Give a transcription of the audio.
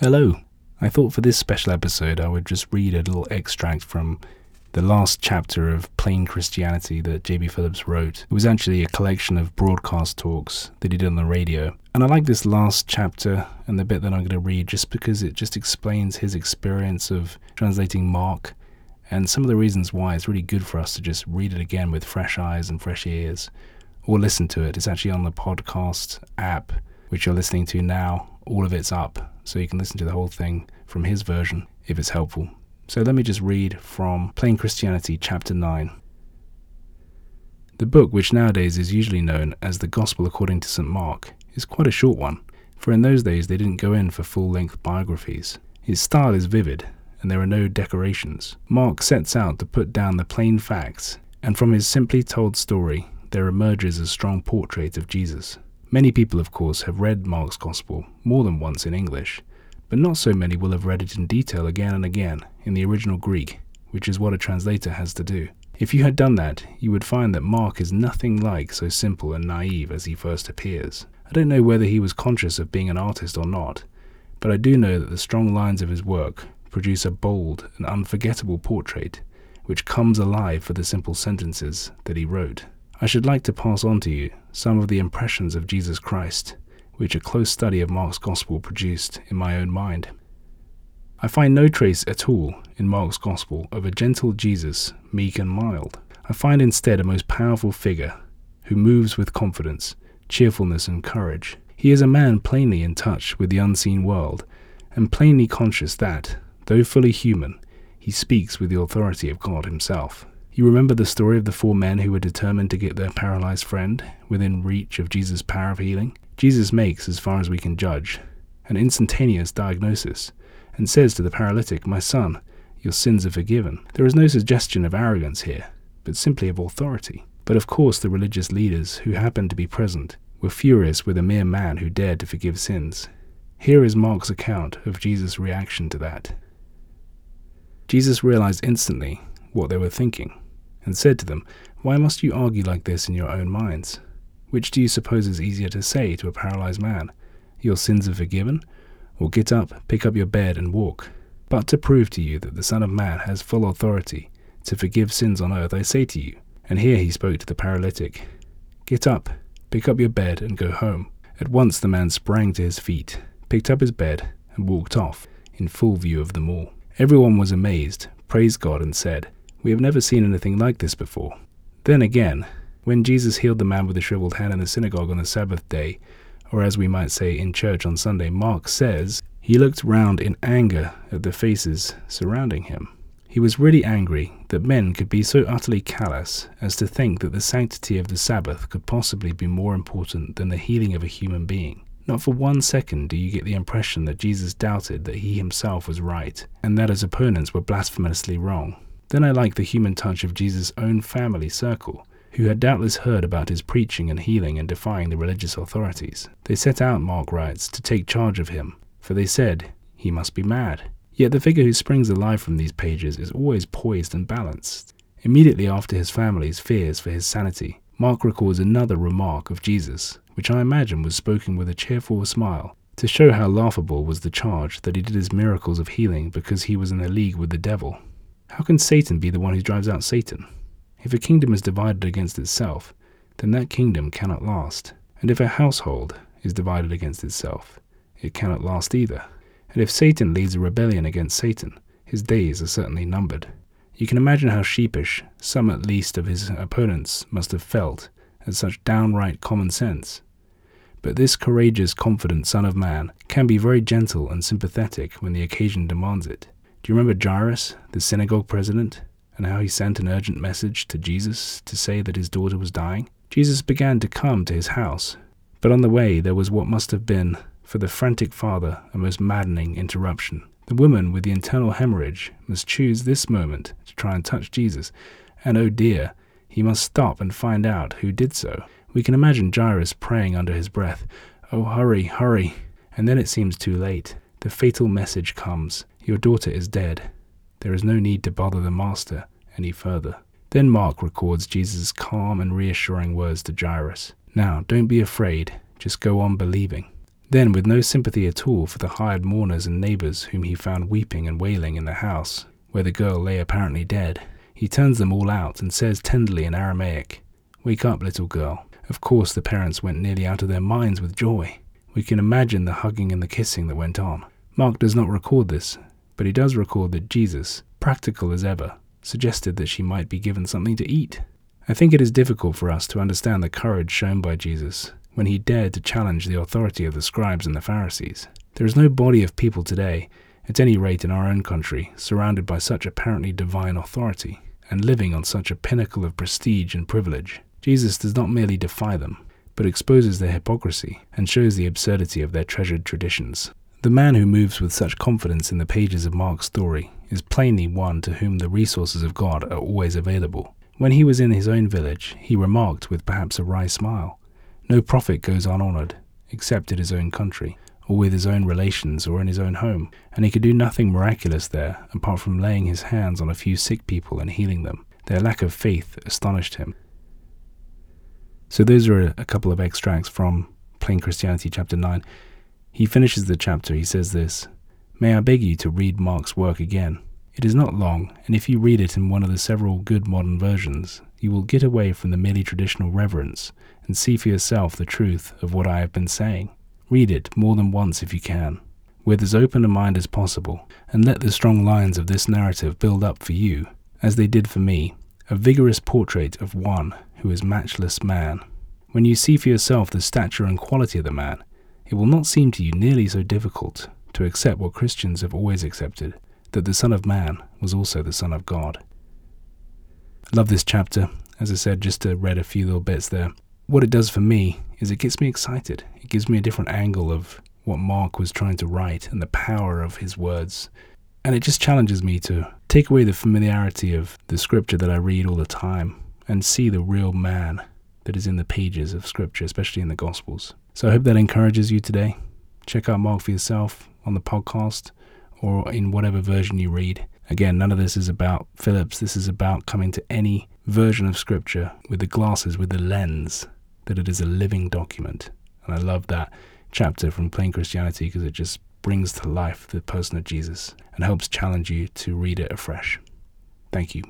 Hello. I thought for this special episode I would just read a little extract from the last chapter of Plain Christianity that J.B. Phillips wrote. It was actually a collection of broadcast talks that he did on the radio. And I like this last chapter and the bit that I'm going to read just because it just explains his experience of translating Mark and some of the reasons why it's really good for us to just read it again with fresh eyes and fresh ears or listen to it. It's actually on the podcast app, which you're listening to now. All of it's up so you can listen to the whole thing from his version if it's helpful. So let me just read from Plain Christianity, chapter 9. The book, which nowadays is usually known as the Gospel according to St. Mark, is quite a short one, for in those days they didn't go in for full length biographies. His style is vivid, and there are no decorations. Mark sets out to put down the plain facts, and from his simply told story, there emerges a strong portrait of Jesus. Many people, of course, have read Mark's Gospel more than once in English, but not so many will have read it in detail again and again in the original Greek, which is what a translator has to do. If you had done that, you would find that Mark is nothing like so simple and naive as he first appears. I don't know whether he was conscious of being an artist or not, but I do know that the strong lines of his work produce a bold and unforgettable portrait which comes alive for the simple sentences that he wrote. I should like to pass on to you some of the impressions of Jesus Christ, which a close study of Mark's Gospel produced in my own mind. I find no trace at all in Mark's Gospel of a gentle Jesus, meek and mild. I find instead a most powerful figure who moves with confidence, cheerfulness, and courage. He is a man plainly in touch with the unseen world, and plainly conscious that, though fully human, he speaks with the authority of God Himself. You remember the story of the four men who were determined to get their paralyzed friend within reach of Jesus' power of healing? Jesus makes, as far as we can judge, an instantaneous diagnosis and says to the paralytic, My son, your sins are forgiven. There is no suggestion of arrogance here, but simply of authority. But of course, the religious leaders who happened to be present were furious with a mere man who dared to forgive sins. Here is Mark's account of Jesus' reaction to that. Jesus realized instantly what they were thinking and said to them, Why must you argue like this in your own minds? Which do you suppose is easier to say to a paralyzed man? Your sins are forgiven? Or get up, pick up your bed, and walk? But to prove to you that the Son of Man has full authority to forgive sins on earth, I say to you, and here he spoke to the paralytic, Get up, pick up your bed, and go home. At once the man sprang to his feet, picked up his bed, and walked off, in full view of them all. Everyone was amazed, praised God, and said, we have never seen anything like this before. Then again, when Jesus healed the man with the shriveled hand in the synagogue on the Sabbath day, or as we might say in church on Sunday, Mark says, he looked round in anger at the faces surrounding him. He was really angry that men could be so utterly callous as to think that the sanctity of the Sabbath could possibly be more important than the healing of a human being. Not for one second do you get the impression that Jesus doubted that he himself was right, and that his opponents were blasphemously wrong. Then I like the human touch of Jesus' own family circle, who had doubtless heard about his preaching and healing and defying the religious authorities. They set out, Mark writes, to take charge of him, for they said he must be mad. Yet the figure who springs alive from these pages is always poised and balanced. Immediately after his family's fears for his sanity, Mark records another remark of Jesus, which I imagine was spoken with a cheerful smile, to show how laughable was the charge that he did his miracles of healing because he was in a league with the devil. How can Satan be the one who drives out Satan? If a kingdom is divided against itself, then that kingdom cannot last. And if a household is divided against itself, it cannot last either. And if Satan leads a rebellion against Satan, his days are certainly numbered. You can imagine how sheepish some at least of his opponents must have felt at such downright common sense. But this courageous, confident Son of Man can be very gentle and sympathetic when the occasion demands it. Do you remember Jairus, the synagogue president, and how he sent an urgent message to Jesus to say that his daughter was dying? Jesus began to come to his house, but on the way there was what must have been, for the frantic father, a most maddening interruption. The woman with the internal hemorrhage must choose this moment to try and touch Jesus, and oh dear, he must stop and find out who did so. We can imagine Jairus praying under his breath, Oh, hurry, hurry! And then it seems too late. The fatal message comes. Your daughter is dead. There is no need to bother the master any further. Then Mark records Jesus' calm and reassuring words to Jairus Now, don't be afraid, just go on believing. Then, with no sympathy at all for the hired mourners and neighbors whom he found weeping and wailing in the house, where the girl lay apparently dead, he turns them all out and says tenderly in Aramaic, Wake up, little girl. Of course, the parents went nearly out of their minds with joy. We can imagine the hugging and the kissing that went on. Mark does not record this, but he does record that Jesus, practical as ever, suggested that she might be given something to eat. I think it is difficult for us to understand the courage shown by Jesus when he dared to challenge the authority of the scribes and the Pharisees. There is no body of people today, at any rate in our own country, surrounded by such apparently divine authority and living on such a pinnacle of prestige and privilege. Jesus does not merely defy them, but exposes their hypocrisy and shows the absurdity of their treasured traditions. The man who moves with such confidence in the pages of Mark's story is plainly one to whom the resources of God are always available. When he was in his own village, he remarked with perhaps a wry smile, no prophet goes unhonored, except in his own country, or with his own relations, or in his own home, and he could do nothing miraculous there apart from laying his hands on a few sick people and healing them. Their lack of faith astonished him. So, those are a couple of extracts from Plain Christianity, chapter 9. He finishes the chapter, he says this May I beg you to read Mark's work again? It is not long, and if you read it in one of the several good modern versions, you will get away from the merely traditional reverence and see for yourself the truth of what I have been saying. Read it more than once if you can, with as open a mind as possible, and let the strong lines of this narrative build up for you, as they did for me, a vigorous portrait of one who is matchless man. When you see for yourself the stature and quality of the man, it will not seem to you nearly so difficult to accept what Christians have always accepted that the Son of Man was also the Son of God. I love this chapter. As I said, just to read a few little bits there. What it does for me is it gets me excited. It gives me a different angle of what Mark was trying to write and the power of his words. And it just challenges me to take away the familiarity of the scripture that I read all the time and see the real man that is in the pages of scripture, especially in the Gospels. So I hope that encourages you today. Check out Mark for yourself on the podcast or in whatever version you read. Again, none of this is about Phillips. This is about coming to any version of Scripture with the glasses, with the lens that it is a living document. And I love that chapter from Plain Christianity because it just brings to life the person of Jesus and helps challenge you to read it afresh. Thank you.